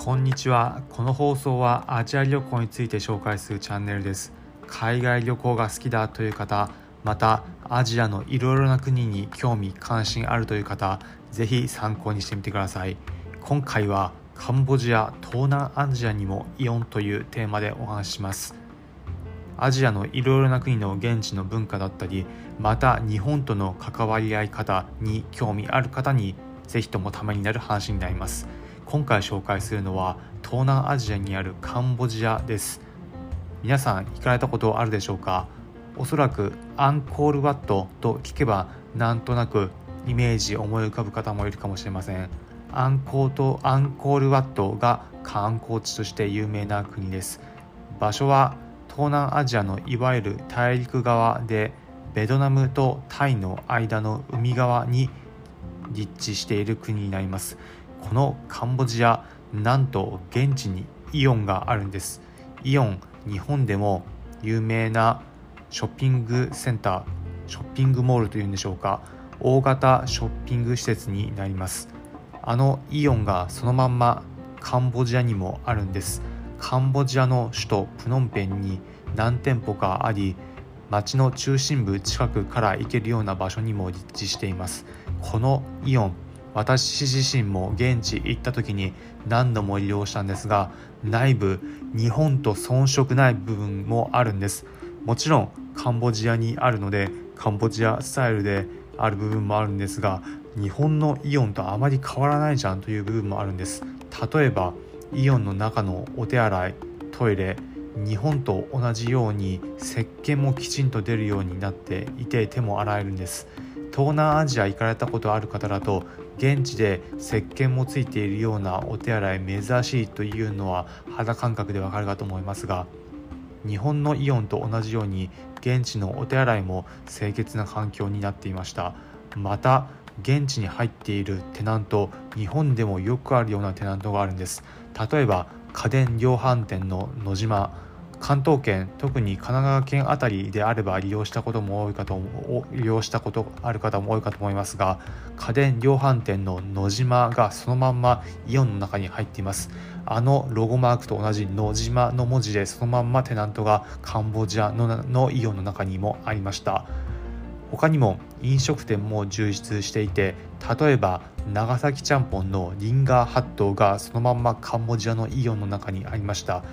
こんにちは。この放送はアジア旅行について紹介するチャンネルです。海外旅行が好きだという方またアジアのいろいろな国に興味関心あるという方ぜひ参考にしてみてください。今回はカンボジア東南アジアにもイオンというテーマでお話しします。アジアのいろいろな国の現地の文化だったりまた日本との関わり合い方に興味ある方にぜひともためになる話になります。今回紹介するのは東南アジアにあるカンボジアです。皆さん行かれたことあるでしょうか？おそらくアンコールワットと聞けばなんとなくイメージ思い浮かぶ方もいるかもしれません。アンコーとアンコールワットが観光地として有名な国です。場所は東南アジアのいわゆる大陸側でベトナムとタイの間の海側に立地している国になります。このカンボジアなんと現地にイオンがあるんです。イオン日本でも有名なショッピングセンターショッピングモールというんでしょうか。大型ショッピング施設になります。あのイオンがそのまんまカンボジアにもあるんです。カンボジアの首都プノンペンに何店舗かあり街の中心部近くから行けるような場所にも立地しています。このイオン私自身も現地行った時に何度も利用したんですが内部日本と遜色ない部分もあるんです。もちろんカンボジアにあるのでカンボジアスタイルである部分もあるんですが日本のイオンとあまり変わらないじゃんという部分もあるんです。例えばイオンの中のお手洗いトイレ日本と同じように石鹸もきちんと出るようになっていて手も洗えるんです。東南アジア行かれたことある方だと現地で石鹸もついているようなお手洗い珍しいというのは肌感覚でわかるかと思いますが日本のイオンと同じように現地のお手洗いも清潔な環境になっていました。また現地に入っているテナント日本でもよくあるようなテナントがあるんです。例えば家電量販店の野島。関東圏特に神奈川県あたりであれば利用したことも多いかと利用したことある方も多いかと思いますが家電量販店の野島がそのまんまイオンの中に入っています。あのロゴマークと同じ野島の文字でそのまんまテナントがカンボジアののイオンの中にもありました。他にも飲食店も充実していて例えば長崎ちゃんぽんのリンガーハットがそのまんまカンボジアのイオンの中にありました。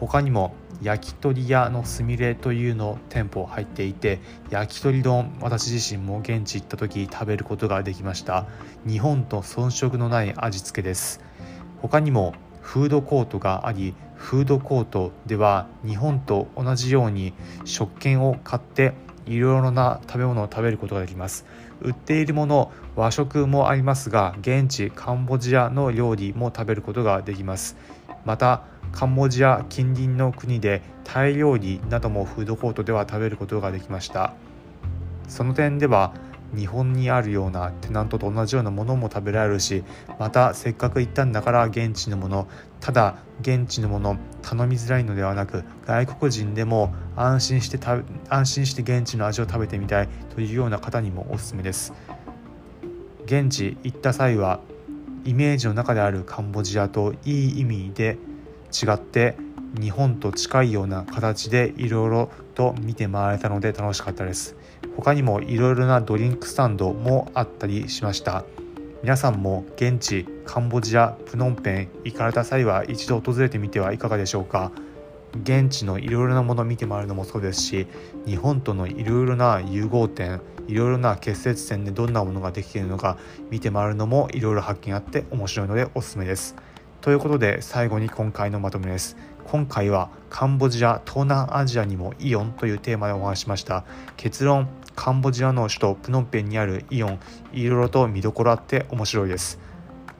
他にも焼き鳥屋のすみれというの店舗入っていて焼き鳥丼私自身も現地行った時食べることができました。日本と遜色のない味付けです。他にもフードコートがありフードコートでは日本と同じように食券を買っていろいろな食べ物を食べることができます。売っているもの和食もありますが現地カンボジアの料理も食べることができます。またカンボジア近隣の国でタイ料理などもフードコートでは食べることができました。その点では日本にあるようなテナントと同じようなものも食べられるしまたせっかく行ったんだから現地のものただ現地のもの頼みづらいのではなく外国人でも安心して安心して現地の味を食べてみたいというような方にもおすすめです。現地行った際はイメージの中であるカンボジアといい意味で違って日本と近いような形でいろいろと見て回れたので楽しかったです。他にもいろいろなドリンクスタンドもあったりしました。皆さんも現地カンボジアプノンペン行かれた際は一度訪れてみてはいかがでしょうか。現地のいろいろなものを見て回るのもそうですし日本とのいろいろな融合点いろいろな結節点でどんなものができているのか見て回るのもいろいろ発見あって面白いのでおすすめです。ということで最後に今回のまとめです。今回はカンボジア東南アジアにもイオンというテーマでお話しました。結論カンボジアの首都プノンペンにあるイオン。いろいろと見どころあって面白いです。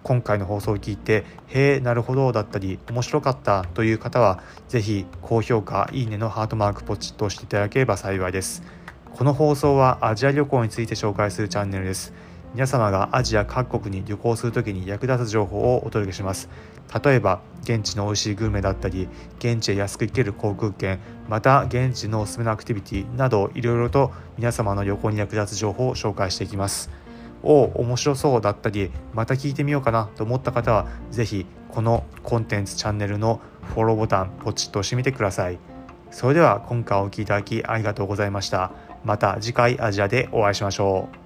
今回の放送を聞いて「へえなるほど」だったり面白かったという方は是非高評価いいねのハートマークポチッと押していただければ幸いです。この放送はアジア旅行について紹介するチャンネルです。皆様がアジア各国に旅行する時に役立つ情報をお届けします。例えば現地の美味しいグルメだったり現地へ安く行ける航空券また現地のおすすめのアクティビティなどいろいろと皆様の旅行に役立つ情報を紹介していきます。お面白そうだったりまた聞いてみようかなと思った方は是非このコンテンツチャンネルのフォローボタンポチッと押してみてください。それでは今回お聴きいただきありがとうございました。また次回アジアでお会いしましょう。